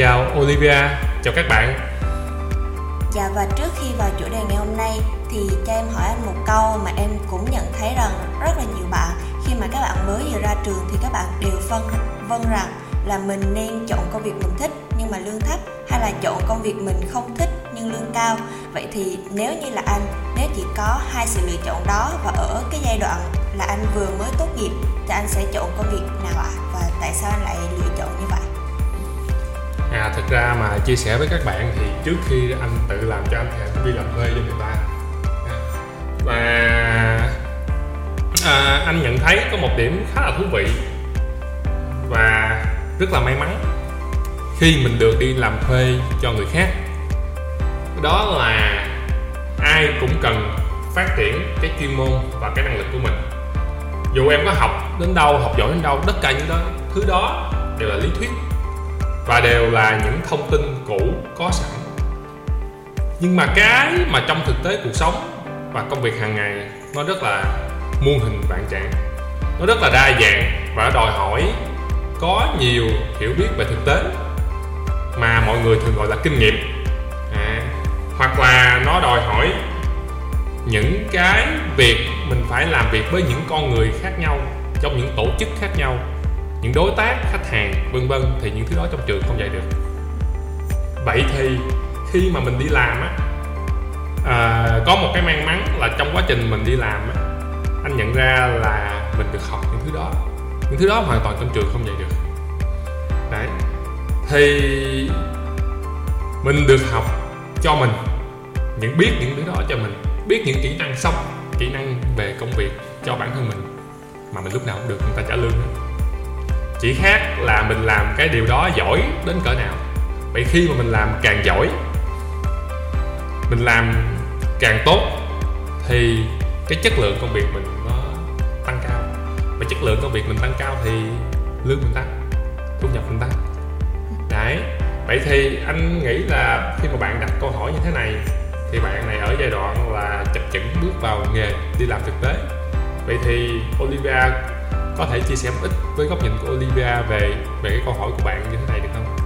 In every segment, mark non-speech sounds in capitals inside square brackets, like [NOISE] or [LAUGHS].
chào Olivia, chào các bạn. Dạ và trước khi vào chủ đề ngày hôm nay thì cho em hỏi anh một câu mà em cũng nhận thấy rằng rất là nhiều bạn khi mà các bạn mới vừa ra trường thì các bạn đều phân vân rằng là mình nên chọn công việc mình thích nhưng mà lương thấp hay là chọn công việc mình không thích nhưng lương cao. Vậy thì nếu như là anh, nếu chỉ có hai sự lựa chọn đó và ở cái giai đoạn là anh vừa mới tốt nghiệp thì anh sẽ chọn công việc nào ạ? À? Và tại sao anh lại lựa chọn như vậy? À thật ra mà chia sẻ với các bạn thì trước khi anh tự làm cho anh thì anh cũng đi làm thuê cho người ta. Và à, anh nhận thấy có một điểm khá là thú vị và rất là may mắn khi mình được đi làm thuê cho người khác. Đó là ai cũng cần phát triển cái chuyên môn và cái năng lực của mình. Dù em có học đến đâu học giỏi đến đâu tất cả những đó thứ đó đều là lý thuyết và đều là những thông tin cũ có sẵn. Nhưng mà cái mà trong thực tế cuộc sống và công việc hàng ngày nó rất là muôn hình vạn trạng. Nó rất là đa dạng và đòi hỏi có nhiều hiểu biết về thực tế mà mọi người thường gọi là kinh nghiệm. À, hoặc là nó đòi hỏi những cái việc mình phải làm việc với những con người khác nhau trong những tổ chức khác nhau những đối tác khách hàng vân vân thì những thứ đó trong trường không dạy được. Vậy thì khi mà mình đi làm á à, có một cái may mắn là trong quá trình mình đi làm á anh nhận ra là mình được học những thứ đó. Những thứ đó hoàn toàn trong trường không dạy được. Đấy. Thì mình được học cho mình những biết những thứ đó cho mình biết những kỹ năng sống kỹ năng về công việc cho bản thân mình mà mình lúc nào cũng được người ta trả lương hết chỉ khác là mình làm cái điều đó giỏi đến cỡ nào. Vậy khi mà mình làm càng giỏi, mình làm càng tốt, thì cái chất lượng công việc mình nó tăng cao. Và chất lượng công việc mình tăng cao thì lương mình tăng, thu nhập mình tăng. Đấy. Vậy thì anh nghĩ là khi mà bạn đặt câu hỏi như thế này, thì bạn này ở giai đoạn là chập chững bước vào nghề đi làm thực tế. Vậy thì Olivia có thể chia sẻ một ít với góc nhìn của Olivia về về cái câu hỏi của bạn như thế này được không?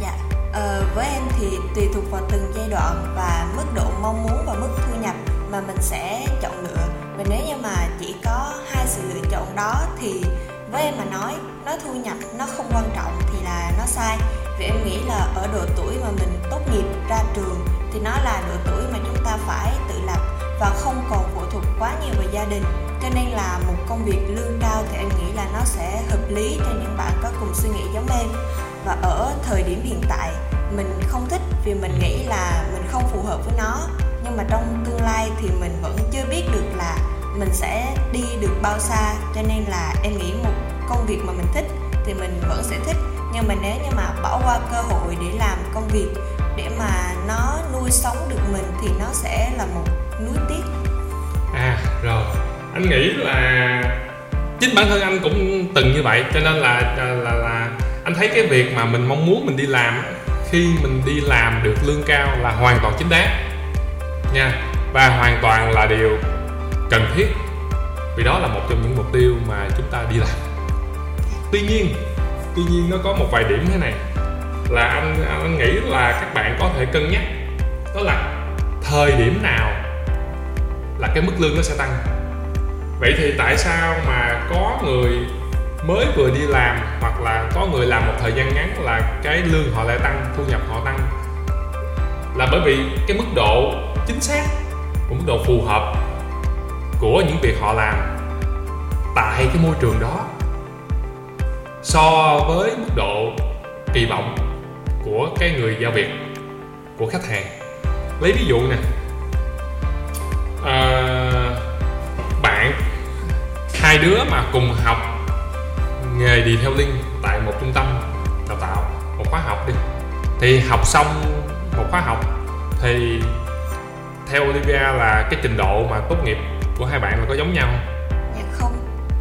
Dạ, ờ, với em thì tùy thuộc vào từng giai đoạn và mức độ mong muốn và mức thu nhập mà mình sẽ chọn lựa. Và nếu như mà chỉ có hai sự lựa chọn đó thì với em mà nói nó thu nhập nó không quan trọng thì là nó sai. Vì em nghĩ là ở độ tuổi mà mình tốt nghiệp ra trường thì nó là độ tuổi mà chúng ta phải tự lập và không còn phụ thuộc quá nhiều vào gia đình cho nên là một công việc lương cao thì em nghĩ là nó sẽ hợp lý cho những bạn có cùng suy nghĩ giống em. Và ở thời điểm hiện tại, mình không thích vì mình nghĩ là mình không phù hợp với nó. Nhưng mà trong tương lai thì mình vẫn chưa biết được là mình sẽ đi được bao xa. Cho nên là em nghĩ một công việc mà mình thích thì mình vẫn sẽ thích. Nhưng mà nếu như mà bỏ qua cơ hội để làm công việc, để mà nó nuôi sống được mình thì nó sẽ là một nuối tiếc. À rồi anh nghĩ là chính bản thân anh cũng từng như vậy cho nên là là là, là anh thấy cái việc mà mình mong muốn mình đi làm khi mình đi làm được lương cao là hoàn toàn chính đáng nha và hoàn toàn là điều cần thiết vì đó là một trong những mục tiêu mà chúng ta đi làm. Tuy nhiên tuy nhiên nó có một vài điểm thế này là anh anh nghĩ là các bạn có thể cân nhắc đó là thời điểm nào là cái mức lương nó sẽ tăng vậy thì tại sao mà có người mới vừa đi làm hoặc là có người làm một thời gian ngắn là cái lương họ lại tăng thu nhập họ tăng? Là bởi vì cái mức độ chính xác mức độ phù hợp của những việc họ làm tại cái môi trường đó so với mức độ kỳ vọng của cái người giao việc của khách hàng. Lấy ví dụ nè à, hai đứa mà cùng học nghề detailing tại một trung tâm đào tạo một khóa học đi thì học xong một khóa học thì theo Olivia là cái trình độ mà tốt nghiệp của hai bạn là có giống nhau không? Dạ không.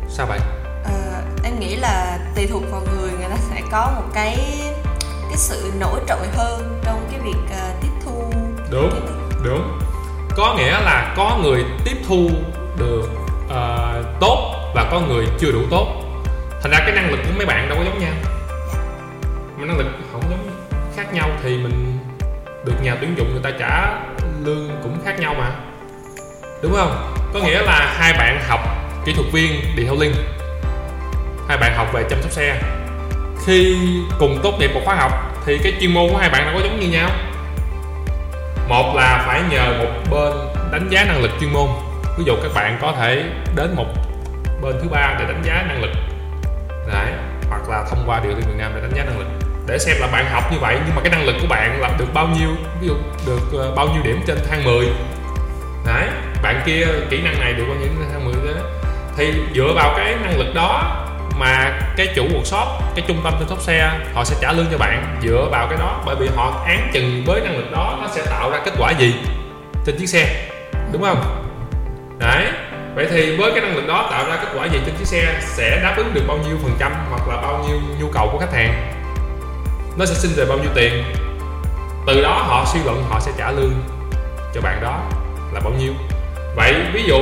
Sao vậy? Ờ, em nghĩ là tùy thuộc vào người người ta sẽ có một cái cái sự nổi trội hơn trong cái việc uh, tiếp thu. Đúng, đúng. Có nghĩa là có người tiếp thu được uh, tốt và có người chưa đủ tốt. Thành ra cái năng lực của mấy bạn đâu có giống nhau. Mà năng lực không giống khác nhau thì mình được nhà tuyển dụng người ta trả lương cũng khác nhau mà. Đúng không? Có nghĩa là hai bạn học kỹ thuật viên detailing hai bạn học về chăm sóc xe. Khi cùng tốt nghiệp một khóa học thì cái chuyên môn của hai bạn đâu có giống như nhau. Một là phải nhờ một bên đánh giá năng lực chuyên môn. Ví dụ các bạn có thể đến một bên thứ ba để đánh giá năng lực. Đấy, hoặc là thông qua điều liên Việt Nam để đánh giá năng lực. Để xem là bạn học như vậy, nhưng mà cái năng lực của bạn là được bao nhiêu, ví dụ được ờ, bao nhiêu điểm trên thang 10 đấy, bạn kia kỹ năng này được bao nhiêu trên thang 10 đó. Thì dựa vào cái năng lực đó mà cái chủ workshop, cái trung tâm chăm sóc xe, họ sẽ trả lương cho bạn dựa vào cái đó. Bởi vì họ án chừng với năng lực đó, nó sẽ tạo ra kết quả gì trên chiếc xe. Đúng không? Đấy vậy thì với cái năng lực đó tạo ra kết quả gì trên chiếc xe sẽ đáp ứng được bao nhiêu phần trăm hoặc là bao nhiêu nhu cầu của khách hàng? Nó sẽ sinh về bao nhiêu tiền? Từ đó họ suy luận, họ sẽ trả lương cho bạn đó là bao nhiêu? Vậy ví dụ,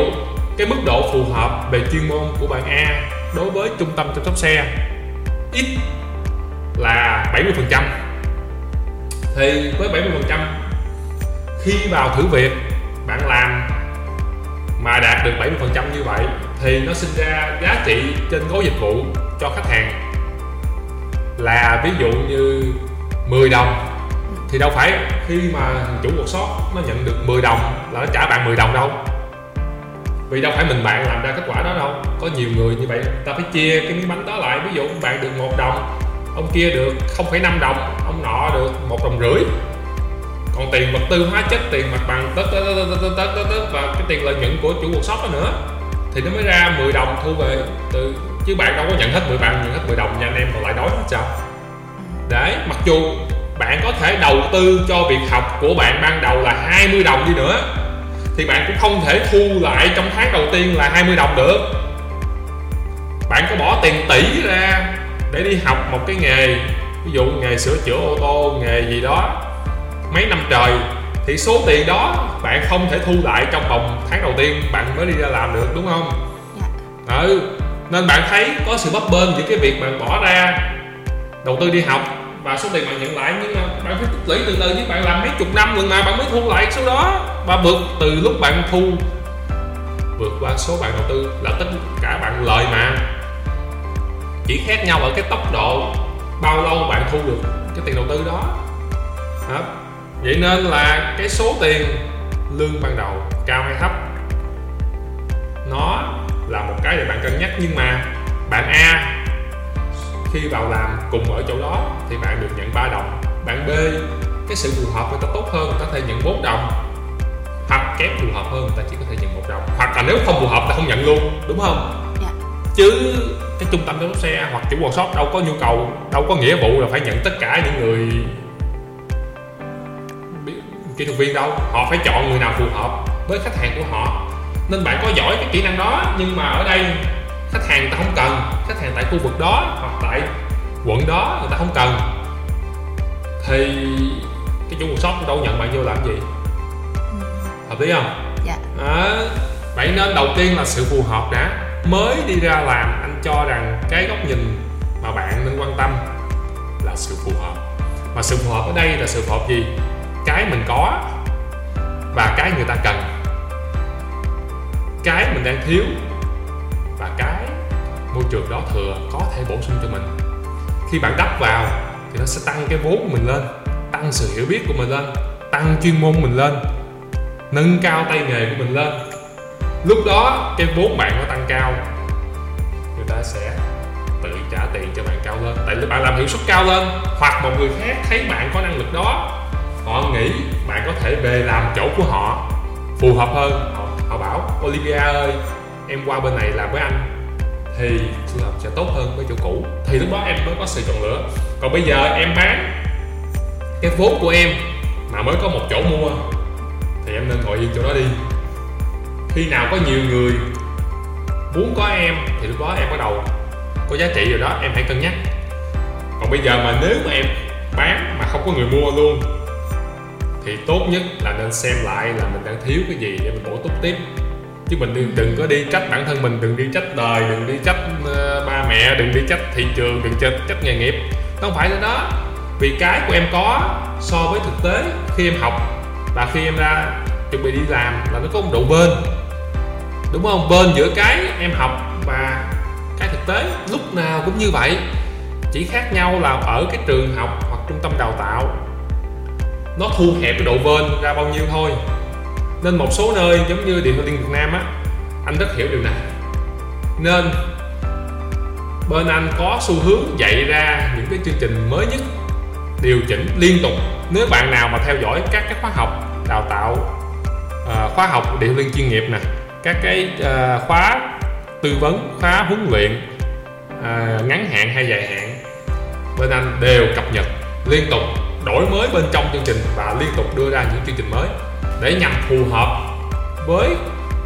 cái mức độ phù hợp về chuyên môn của bạn A đối với trung tâm chăm sóc xe ít là 70% thì với 70% khi vào thử việc, bạn làm mà đạt được 70% như vậy thì nó sinh ra giá trị trên gói dịch vụ cho khách hàng. Là ví dụ như 10 đồng thì đâu phải khi mà chủ workshop nó nhận được 10 đồng là nó trả bạn 10 đồng đâu. Vì đâu phải mình bạn làm ra kết quả đó đâu. Có nhiều người như vậy ta phải chia cái miếng bánh đó lại. Ví dụ bạn được một đồng ông kia được 0,5 đồng ông nọ được một đồng rưỡi còn tiền vật tư hóa chất, tiền mặt bằng, tất tất tất tất tất tất tất, và cái tiền lợi nhuận của chủ workshop đó nữa, thì nó mới ra 10 đồng thu về. Từ, chứ bạn đâu có nhận hết 10 bạn nhận hết 10 đồng nha, anh em còn lại đói hết sao? Đấy, mặc dù bạn có thể đầu tư cho việc học của bạn ban đầu là 20 đồng đi nữa, thì bạn cũng không thể thu lại trong tháng đầu tiên là 20 đồng được. Bạn có bỏ tiền tỷ ra để đi học một cái nghề, ví dụ nghề sửa chữa ô tô, nghề gì đó mấy năm trời thì số tiền đó bạn không thể thu lại trong vòng tháng đầu tiên bạn mới đi ra làm được đúng không dạ. ừ nên bạn thấy có sự bấp bênh giữa cái việc bạn bỏ ra đầu tư đi học và số tiền bạn nhận lại nhưng mà bạn phải tích lũy từ từ chứ bạn làm mấy chục năm lần nào bạn mới thu lại số đó và vượt từ lúc bạn thu vượt qua số bạn đầu tư là tất cả bạn lợi mà chỉ khác nhau ở cái tốc độ bao lâu bạn thu được cái tiền đầu tư đó đó. Vậy nên là cái số tiền lương ban đầu cao hay thấp nó là một cái để bạn cân nhắc. Nhưng mà bạn A khi vào làm cùng ở chỗ đó thì bạn được nhận 3 đồng. Bạn B cái sự phù hợp người ta tốt hơn người ta có thể nhận 4 đồng. Hoặc kém phù hợp hơn người ta chỉ có thể nhận một đồng. Hoặc là nếu không phù hợp ta không nhận luôn đúng không? Dạ. chứ cái trung tâm chăm sóc xe hoặc chủ workshop đâu có nhu cầu đâu có nghĩa vụ là phải nhận tất cả những người kỹ thuật viên đâu? Họ phải chọn người nào phù hợp với khách hàng của họ. Nên bạn có giỏi cái kỹ năng đó nhưng mà ở đây khách hàng người ta không cần. Khách hàng tại khu vực đó hoặc tại quận đó người ta không cần. Thì cái chủ workshop đâu nhận bạn vô làm gì? Hợp lý không? Dạ. À, vậy nên đầu tiên là sự phù hợp đã. Mới đi ra làm anh cho rằng cái góc nhìn mà bạn nên quan tâm là sự phù hợp. Mà sự phù hợp ở đây là sự phù hợp gì cái mình có và cái người ta cần. Cái mình đang thiếu và cái môi trường đó thừa có thể bổ sung cho mình. Khi bạn đắp vào thì nó sẽ tăng cái vốn của mình lên, tăng sự hiểu biết của mình lên, tăng chuyên môn mình lên, nâng cao tay nghề của mình lên. Lúc đó cái vốn bạn nó tăng cao, người ta sẽ tự trả tiền cho bạn cao lên. Tại vì bạn làm hiệu suất cao lên, hoặc một người khác thấy bạn có năng lực đó họ nghĩ bạn có thể về làm chỗ của họ. Phù hợp hơn. Họ, họ bảo Olivia ơi em qua bên này làm với anh thì sự hợp sẽ tốt hơn với chỗ cũ. Thì lúc đó em mới có sự chọn lựa. Còn bây giờ em bán cái vốn của em mà mới có một chỗ mua thì em nên ngồi yên chỗ đó đi. Khi nào có nhiều người muốn có em thì lúc đó em bắt đầu có giá trị rồi đó em hãy cân nhắc. Còn bây giờ mà nếu mà em bán mà không có người mua luôn thì tốt nhất là nên xem lại là mình đang thiếu cái gì để mình bổ túc tiếp. Chứ mình đừng, đừng có đi trách bản thân mình đừng đi trách đời đừng đi trách uh, ba mẹ đừng đi trách thị trường đừng trách trách nghề nghiệp. Nó không phải là đó. Vì cái của em có so với thực tế khi em học và khi em ra chuẩn bị đi làm là nó có một độ bên đúng không? Bên giữa cái em học và cái thực tế lúc nào cũng như vậy. Chỉ khác nhau là ở cái trường học hoặc trung tâm đào tạo nó thu hẹp cái độ bên ra bao nhiêu thôi. Nên một số nơi giống như điện thoại liên Việt Nam á anh rất hiểu điều này. Nên bên anh có xu hướng dạy ra những cái chương trình mới nhất điều chỉnh liên tục. Nếu bạn nào mà theo dõi các cái khóa học đào tạo uh, khóa học điện liên chuyên nghiệp nè các cái uh, khóa tư vấn khóa huấn luyện uh, ngắn hạn hay dài hạn bên anh đều cập nhật liên tục đổi mới bên trong chương trình và liên tục đưa ra những chương trình mới để nhằm phù hợp với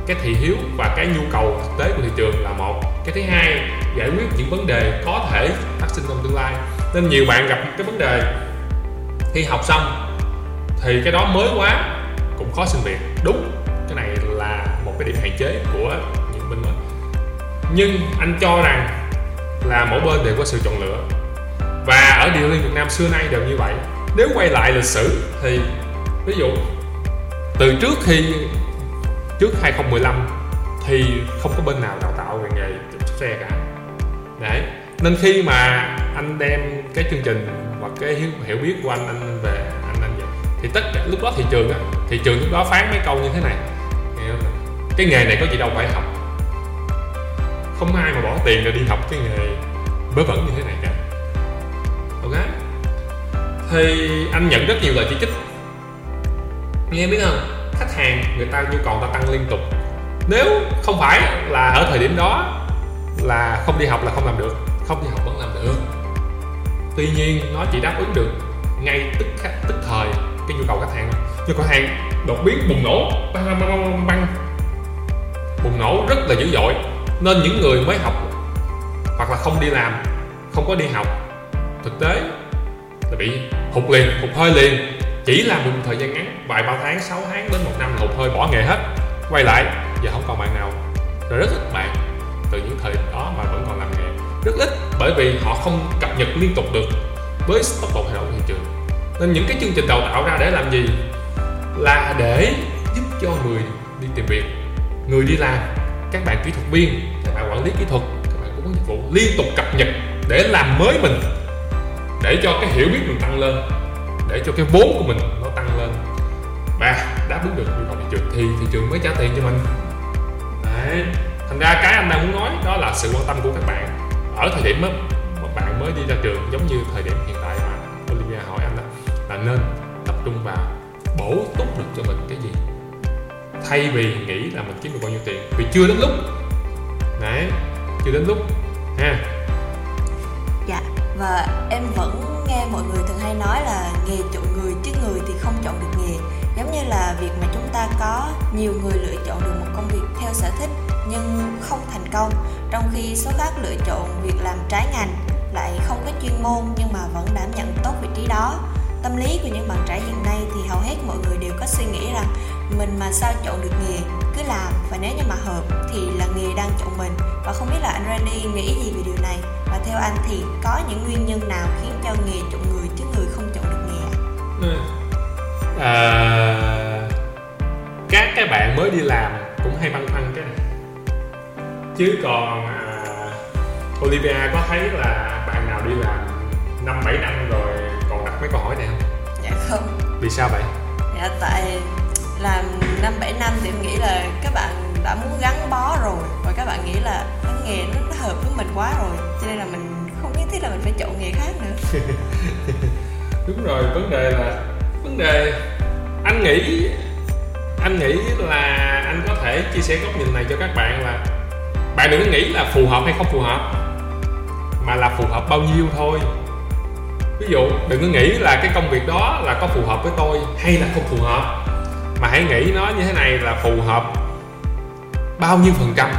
cái thị hiếu và cái nhu cầu thực tế của thị trường là một. Cái thứ hai, giải quyết những vấn đề có thể phát sinh trong tương lai. Nên nhiều bạn gặp cái vấn đề, khi học xong thì cái đó mới quá cũng khó xin việc. Đúng, cái này là một cái điểm hạn chế của những bên mới. Nhưng anh cho rằng là mỗi bên đều có sự chọn lựa. Và ở điều liên Việt Nam xưa nay đều như vậy nếu quay lại lịch sử thì ví dụ từ trước khi trước 2015 thì không có bên nào đào tạo về nghề chăm xe cả. Đấy. Nên khi mà anh đem cái chương trình và cái hiểu, hiểu biết của anh anh về anh anh vậy thì tất cả lúc đó thị trường á thị trường lúc đó phán mấy câu như thế này. Cái nghề này có gì đâu phải học. Không ai mà bỏ tiền ra đi học cái nghề bớ vẩn như thế này cả thì anh nhận rất nhiều lời chỉ trích. Nghe biết không? Khách hàng người ta nhu cầu ta tăng liên tục. Nếu không phải là ở thời điểm đó là không đi học là không làm được, không đi học vẫn làm được. Tuy nhiên, nó chỉ đáp ứng được ngay tức khắc, tức thời cái nhu cầu khách hàng. Nhu cầu khách hàng đột biến bùng nổ, băng băng băng băng băng. Bùng nổ rất là dữ dội. Nên những người mới học hoặc là không đi làm, không có đi học, thực tế là bị hụt liền, hụt hơi liền. Chỉ làm một thời gian ngắn, vài ba tháng 6 tháng đến một năm hụt hơi bỏ nghề hết. Quay lại, giờ không còn bạn nào. Rồi rất ít bạn. Từ những thời đó mà vẫn còn làm nghề. Rất ít, bởi vì họ không cập nhật liên tục được với tốc độ thay đổi thị trường. Nên những cái chương trình đào tạo ra để làm gì? Là để giúp cho người đi tìm việc, người đi làm. Các bạn kỹ thuật viên, các bạn quản lý kỹ thuật, các bạn cũng có dịch vụ liên tục cập nhật để làm mới mình để cho cái hiểu biết mình tăng lên. Để cho cái vốn của mình nó tăng lên. Và đáp ứng được nhu cầu thị trường. Thì thị trường mới trả tiền cho mình. Đấy. Thành ra cái anh đang muốn nói đó là sự quan tâm của các bạn. Ở thời điểm đó, mà bạn mới đi ra trường giống như thời điểm hiện tại mà Olivia hỏi anh đó là nên tập trung vào bổ túc được cho mình cái gì? Thay vì nghĩ là mình kiếm được bao nhiêu tiền. Vì chưa đến lúc. Đấy chưa đến lúc. Ha. Dạ và em vẫn nghe mọi người thường hay nói là nghề chọn người chứ người thì không chọn được nghề. Giống như là việc mà chúng ta có nhiều người lựa chọn được một công việc theo sở thích nhưng không thành công. Trong khi số khác lựa chọn việc làm trái ngành lại không có chuyên môn nhưng mà vẫn đảm nhận tốt vị trí đó. Tâm lý của những bạn trẻ hiện nay thì hầu hết mọi người đều có suy nghĩ rằng mình mà sao chọn được nghề? Cứ làm và nếu như mà hợp thì là nghề đang chọn mình. Và không biết là anh Randy nghĩ gì về điều này? Và theo anh thì có những nguyên nhân nào khiến cho nghề chọn người chứ người không chọn được nghề ừ. à, các cái bạn mới đi làm cũng hay băn khoăn cái này. Chứ còn à, Olivia có thấy là bạn nào đi làm năm bảy năm rồi còn đặt mấy câu hỏi này không? Dạ không. Vì sao vậy? Dạ tại làm năm bảy năm thì em nghĩ là các bạn đã muốn gắn bó rồi. Và các bạn nghĩ là cái nghề nó, hợp với mình quá rồi. Cho nên là mình không nhất thiết là mình phải chọn nghề khác nữa. [LAUGHS] Đúng rồi vấn đề là vấn đề anh nghĩ anh nghĩ là anh có thể chia sẻ góc nhìn này cho các bạn là bạn đừng có nghĩ là phù hợp hay không phù hợp mà là phù hợp bao nhiêu thôi. Ví dụ đừng có nghĩ là cái công việc đó là có phù hợp với tôi hay là không phù hợp mà hãy nghĩ nó như thế này là phù hợp bao nhiêu phần trăm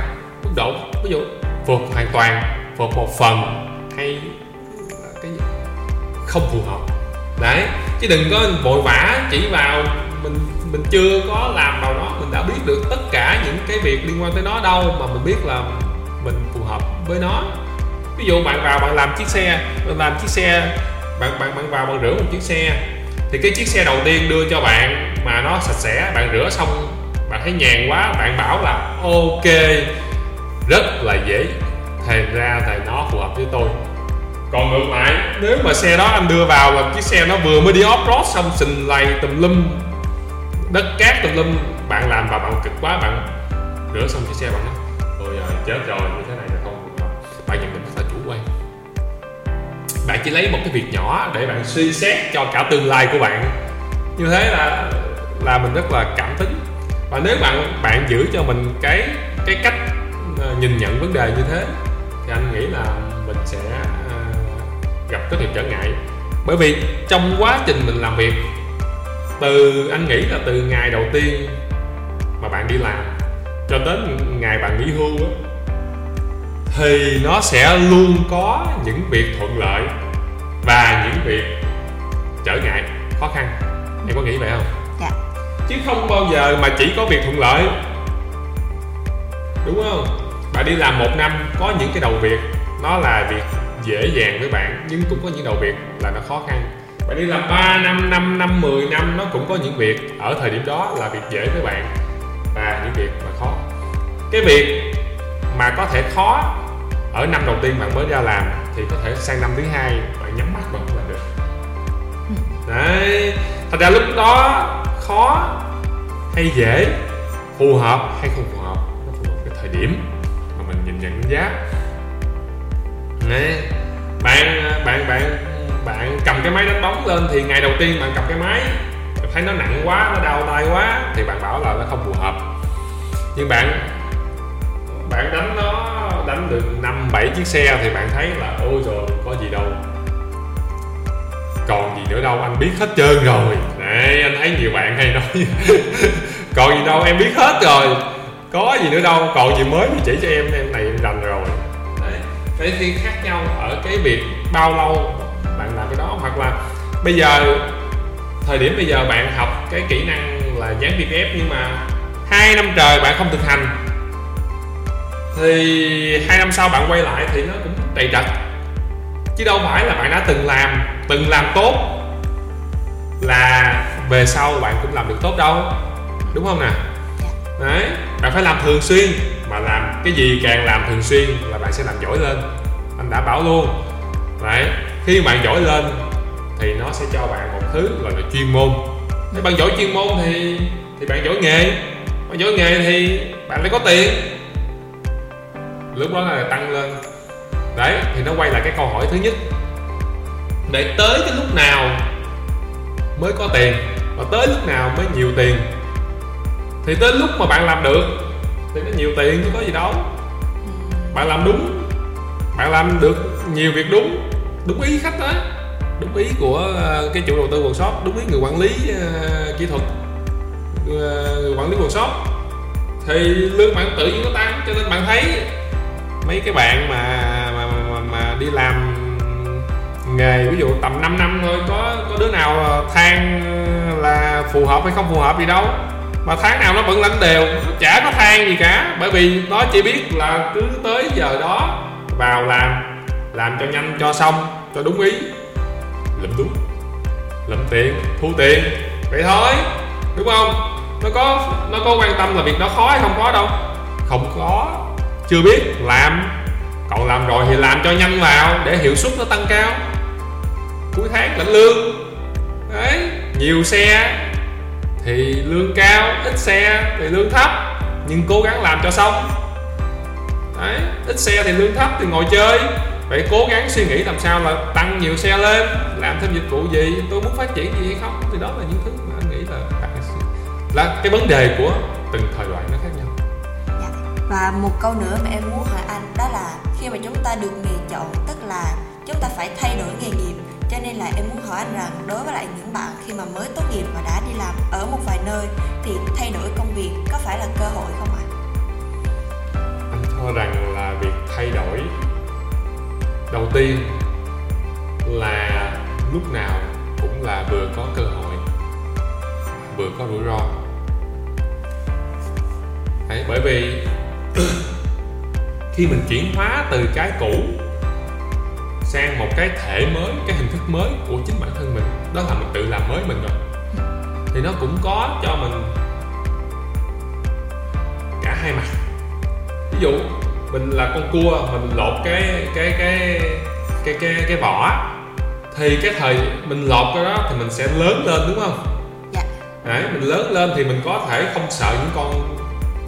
mức độ? Ví dụ, vượt hoàn toàn, vượt một phần hay cái gì? Không phù hợp. Đấy, chứ đừng có vội vã chỉ vào mình mình chưa có làm vào nó mình đã biết được tất cả những cái việc liên quan tới nó đâu mà mình biết là mình phù hợp với nó. Ví dụ bạn vào bạn làm chiếc xe, bạn làm chiếc xe, bạn bạn bạn vào bạn rửa một chiếc xe, thì cái chiếc xe đầu tiên đưa cho bạn mà nó sạch sẽ. Bạn rửa xong, bạn thấy nhàn quá, bạn bảo là ok, rất là dễ. Thèm ra thì nó phù hợp với tôi. Còn ngược lại, nếu mà xe đó anh đưa vào là chiếc xe nó vừa mới đi off road xong sình lầy tùm lum, đất cát tùm lum, bạn làm và bạn cực quá, bạn rửa xong chiếc xe bạn nói, ôi trời chết rồi, như thế này là không phù hợp. Bạn nhận định rất là chủ quan. Bạn chỉ lấy một cái việc nhỏ để bạn suy xét cho cả tương lai của bạn. Như thế là là mình rất là cảm tính. Và nếu bạn bạn giữ cho mình cái cái cách ờ, nhìn nhận vấn đề như thế, thì anh nghĩ là mình sẽ ờ, gặp rất nhiều trở ngại. Bởi vì trong quá trình mình làm việc, từ, anh nghĩ là từ ngày đầu tiên mà bạn đi làm cho đến ngày bạn nghỉ hưu á, thì nó sẽ luôn có những việc thuận lợi và những việc trở ngại, khó khăn. Em có nghĩ vậy không? Chứ không bao giờ mà chỉ có việc thuận lợi. Đúng không? Bạn đi làm một năm có những cái đầu việc nó là việc dễ dàng với bạn nhưng cũng có những đầu việc là nó khó khăn. Bạn đi làm 3 năm 5 năm 10 năm nó cũng có những việc ở thời điểm đó là việc dễ với bạn. Và những việc mà khó. Cái việc mà có thể khó ở năm đầu tiên bạn mới ra làm thì có thể sang năm thứ hai bạn nhắm mắt bạn cũng làm được đấy. Thành ra lúc đó khó hay dễ, phù hợp hay không phù hợp, nó phù hợp cái thời điểm mà mình nhìn nhận đánh giá. Đấy bạn bạn bạn bạn cầm cái máy đánh bóng lên thì ngày đầu tiên bạn cầm cái máy thấy nó nặng quá, nó đau tay quá thì bạn bảo là nó không phù hợp. Nhưng bạn bạn đánh nó, đánh được năm, bảy chiếc xe thì bạn thấy là, ôi rồi có gì đâu. Còn gì nữa đâu, anh biết hết trơn rồi. Đấy, anh thấy nhiều bạn hay nói còn gì đâu em biết hết rồi. Có gì nữa đâu còn gì mới thì chỉ cho em em này em rành rồi. Đấy thế thì khác nhau ở cái việc bao lâu bạn làm cái đó hoặc là bây giờ thời điểm bây giờ bạn học cái kỹ năng là dán VPF nhưng mà hai năm trời bạn không thực hành thì hai năm sau bạn quay lại thì nó cũng đầy trật chứ đâu phải là bạn đã từng làm từng làm tốt là về sau bạn cũng làm được tốt đâu. Đúng không nè? Đấy bạn phải làm thường xuyên mà làm cái gì càng làm thường xuyên là bạn sẽ làm giỏi lên. Anh đã bảo luôn. Đấy khi bạn giỏi lên thì nó sẽ cho bạn một thứ gọi là chuyên môn. Nếu bạn giỏi chuyên môn thì thì bạn giỏi nghề. Bạn giỏi nghề thì bạn lại có tiền. Lúc đó là tăng lên. Đấy thì nó quay lại cái câu hỏi thứ nhất. Để tới cái lúc nào mới có tiền và tới lúc nào mới nhiều tiền. Thì tới lúc mà bạn làm được thì nó nhiều tiền chứ có gì đâu. Bạn làm đúng bạn làm được nhiều việc đúng đúng ý khách đó đúng ý của ờ, cái chủ đầu tư workshop đúng ý người quản lý uh, kỹ thuật uh, người quản lý workshop. Thì lương bạn tự nhiên nó tăng cho nên bạn thấy mấy cái bạn mà mà, mà, mà đi làm nghề, ví dụ tầm 5 năm thôi, có có đứa nào ờ, than ờ, là phù hợp hay không phù hợp gì đâu. Mà tháng nào nó vẫn lãnh đều, chả có than gì cả, bởi vì nó chỉ biết là cứ tới giờ đó vào làm làm cho nhanh, cho xong, cho đúng ý. Lụm đúng lụm tiền, thu tiền, vậy thôi, đúng không? Nó có nó có quan tâm là việc đó khó hay không khó đâu? Không có chưa biết, làm, còn làm rồi thì làm cho nhanh vào để hiệu suất nó tăng cao cuối tháng lãnh lương. Đấy, nhiều xe thì lương cao, ít xe thì lương thấp, nhưng cố gắng làm cho xong. Đấy, ít xe thì lương thấp thì ngồi chơi. Phải cố gắng suy nghĩ làm sao là tăng nhiều xe lên, làm thêm dịch vụ gì, tôi muốn phát triển gì hay không? Thì đó là những thứ mà anh nghĩ là là cái vấn đề của từng thời đoạn nó khác nhau. Dạ. Và một câu nữa mà em muốn hỏi anh, đó là khi mà chúng ta được nghề chọn, tức là chúng ta phải thay đổi nghề nghiệp cho nên là em muốn hỏi anh rằng đối với lại những bạn khi mà mới tốt nghiệp và đã đi làm ở một vài nơi thì thay đổi công việc có phải là cơ hội không ạ? anh cho rằng là việc thay đổi đầu tiên là lúc nào cũng là vừa có cơ hội vừa có rủi ro Đấy, bởi vì [CLEARS THROAT] khi mình chuyển hóa từ cái cũ sang một cái thể mới cái hình thức mới của chính bản thân mình. Đó là mình tự làm mới mình rồi. Thì nó cũng có cho mình cả hai mặt. Ví dụ mình là con cua mình lột cái cái cái cái cái cái vỏ thì cái thời mình lột cái đó thì mình sẽ lớn lên đúng không? Dạ. Đấy mình lớn lên thì mình có thể không sợ những con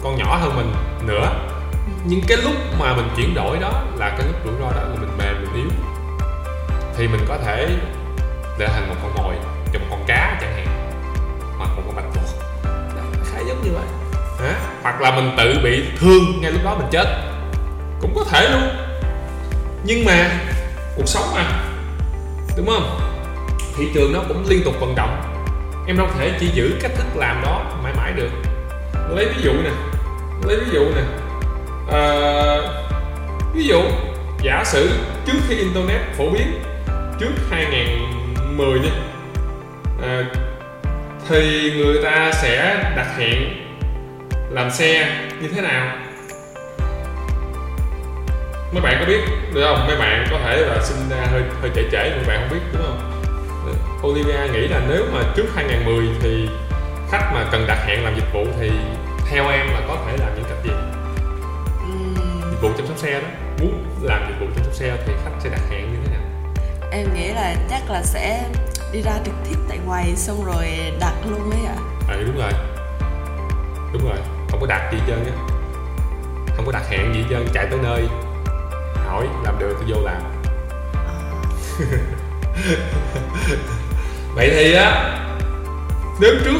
con nhỏ hơn mình nữa. Nhưng cái lúc mà mình chuyển đổi đó là cái lúc rủi ro đó là mình thì mình có thể trở thành một con mồi cho một con cá chẳng hạn hoặc một con bạch tuộc. Khá giống như vậy. Hả? hoặc là mình tự bị thương ngay lúc đó mình chết. Cũng có thể luôn. Nhưng mà cuộc sống mà đúng không? Thị trường nó cũng liên tục vận động. Em đâu thể chỉ giữ cách thức làm đó mãi mãi được. Lấy ví dụ nè lấy ví dụ nè. À, ví dụ giả sử trước khi internet phổ biến trước 2010 nha. À, thì người ta sẽ đặt hẹn làm xe như thế nào? Mấy bạn có biết được không? Mấy bạn có thể là sinh ra hơi hơi trễ trễ mấy bạn không biết đúng không? Olivia nghĩ là nếu mà trước 2010 thì khách mà cần đặt hẹn làm dịch vụ thì theo em là có thể làm những cách gì? Dịch vụ chăm sóc xe đó. Muốn làm dịch vụ chăm sóc xe thì khách sẽ đặt hẹn như thế em nghĩ là chắc là sẽ đi ra trực tiếp tại quầy xong rồi đặt luôn ấy ạ. Ừ đúng rồi. Đúng rồi. Không có đặt gì hết trơn á. Không có đặt hẹn gì hết trơn chạy tới nơi. Hỏi làm được thì vô làm. [LAUGHS] Vậy thì á nếu trước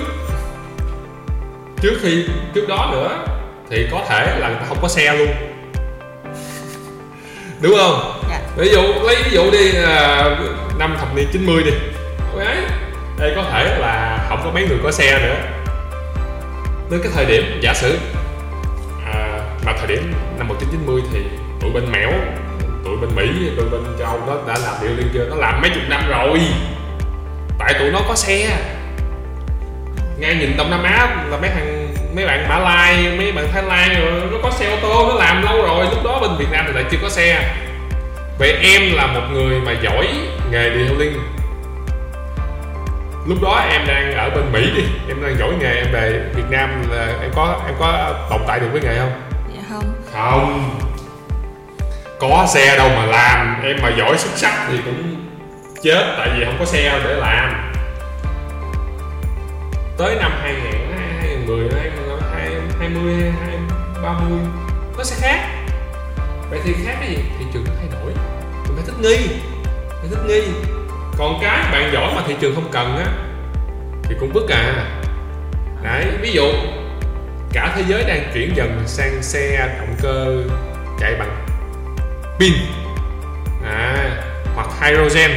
trước khi trước đó nữa thì có thể là người ta không có xe luôn. Đúng không ví dụ lấy ví dụ đi là năm thập niên 90 đi. Đấy đây có thể là không có mấy người có xe nữa. Đến cái thời điểm giả sử à, mà thời điểm năm 1990 thì tụi bên mẻo tụi bên mỹ tụi bên châu Âu nó đã làm điều liên chưa? Nó làm mấy chục năm rồi. Tại tụi nó có xe. Ngay nhìn đông nam á là mấy thằng mấy bạn mã lai mấy bạn thái lan rồi nó có xe ô tô nó làm lâu rồi. Lúc đó bên việt nam thì lại chưa có xe vậy em là một người mà giỏi nghề detailing lúc đó em đang ở bên mỹ đi em đang giỏi nghề em về việt nam là em có em có tồn tại được với nghề không? Dạ không. Không. Có xe đâu mà làm em mà giỏi xuất sắc thì cũng chết tại vì không có xe để làm. Tới năm 2000 2010 2020 2030 nó sẽ khác. Vậy thì khác cái gì? Thị trường nó thay đổi thích nghi. Phải thích nghi. Còn cái bạn giỏi mà thị trường không cần á thì cũng vứt à. Đấy ví dụ cả thế giới đang chuyển dần sang xe động cơ chạy bằng pin. À, hoặc hydrogen.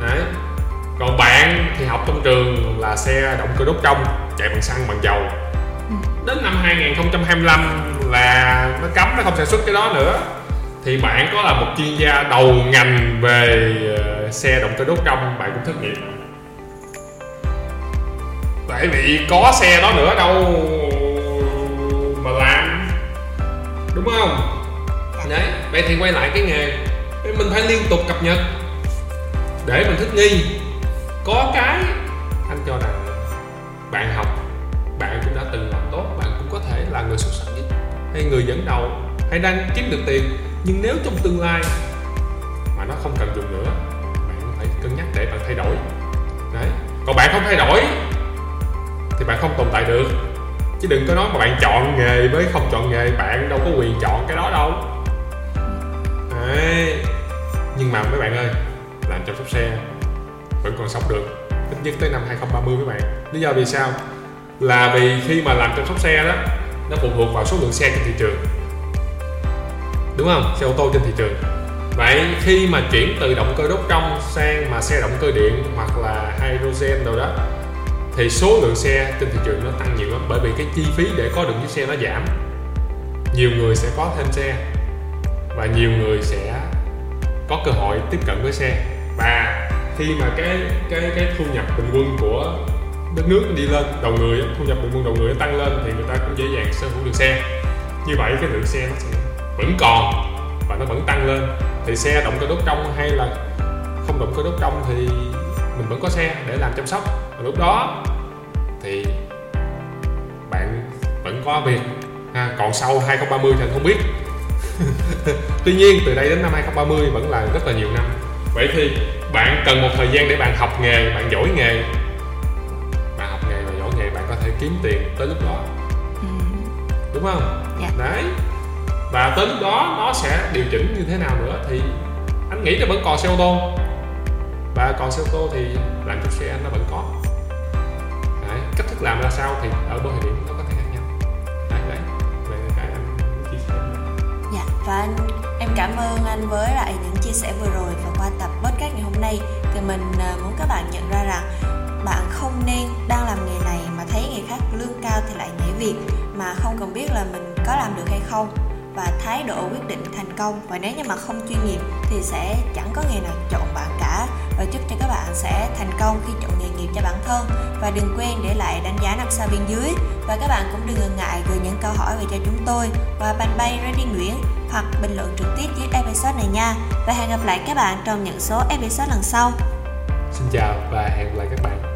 Đấy còn bạn thì học trong trường là xe động cơ đốt trong chạy bằng xăng bằng dầu. Đến năm 2025 là nó cấm nó không sản xuất cái đó nữa thì bạn có là một chuyên gia đầu ngành về ờ, xe động cơ đốt trong, bạn cũng thất nghiệp. Tại vì có xe đó nữa đâu mà làm, đúng không? Đấy, vậy thì quay lại cái nghề. Mình phải liên tục cập nhật. Để mình thích nghi. Có cái, anh cho rằng bạn học, bạn cũng đã từng làm tốt, bạn cũng có thể là người xuất sắc nhất. Hay người dẫn đầu, hay đang kiếm được tiền nhưng nếu trong tương lai mà nó không cần dùng nữa, bạn phải cân nhắc để bạn thay đổi. Đấy. Còn bạn không thay đổi, thì bạn không tồn tại được. Chứ đừng có nói mà bạn chọn nghề với không chọn nghề, bạn đâu có quyền chọn cái đó đâu. Đấy. Nhưng mà mấy bạn ơi, làm chăm sóc xe vẫn còn sống được. Ít nhất tới năm 2030 các bạn. Lý do vì sao? Là vì khi mà làm chăm sóc xe đó, nó phụ thuộc vào số lượng xe trên thị trường đúng không? Xe ô tô trên thị trường. Vậy khi mà chuyển từ động cơ đốt trong sang mà xe động cơ điện hoặc là hydrogen rồi đó, thì số lượng xe trên thị trường nó tăng nhiều lắm. Bởi vì cái chi phí để có được chiếc xe nó giảm. Nhiều người sẽ có thêm xe và nhiều người sẽ có cơ hội tiếp cận với xe. Và khi mà cái cái cái thu nhập bình quân của đất nước đi lên, đầu người thu nhập bình quân đầu người tăng lên thì người ta cũng dễ dàng sở hữu được xe. Như vậy cái lượng xe nó sẽ vẫn còn và nó vẫn tăng lên thì xe động cơ đốt trong hay là không động cơ đốt trong thì mình vẫn có xe để làm chăm sóc. Và lúc đó thì bạn vẫn có việc ha còn sau 2030 thì anh không biết. [LAUGHS] Tuy nhiên từ đây đến năm 2030 vẫn là rất là nhiều năm. Vậy thì bạn cần một thời gian để bạn học nghề bạn giỏi nghề. Bạn học nghề và giỏi nghề bạn có thể kiếm tiền tới lúc đó. Ừ. đúng không? Dạ. đấy và tới lúc đó nó sẽ điều chỉnh như thế nào nữa thì anh nghĩ là vẫn còn xe ô tô. Và còn xe ô tô thì làm chiếc xe nó vẫn có. Đấy. cách thức làm ra sao thì ở mỗi thời điểm nó có thể khác nhau. Đấy đấy. Về cái anh chia sẻ Dạ và anh, em cảm ơn anh với lại những chia sẻ vừa rồi và qua tập podcast ngày hôm nay. Thì mình à, muốn các bạn nhận ra rằng bạn không nên đang làm nghề này mà thấy nghề khác lương cao thì lại nhảy việc mà không cần biết là mình có làm được hay không và thái độ quyết định thành công. Và nếu như mà không chuyên nghiệp thì sẽ chẳng có nghề nào chọn bạn cả. Và chúc cho các bạn sẽ thành công khi chọn nghề nghiệp cho bản thân. Và đừng quên để lại đánh giá năm sao bên dưới. Và các bạn cũng đừng ngần ngại gửi những câu hỏi về cho chúng tôi qua fanpage bay Nguyễn hoặc bình luận trực tiếp dưới episode này nha. Và hẹn gặp lại các bạn trong những số episode lần sau. Xin chào và hẹn gặp lại các bạn.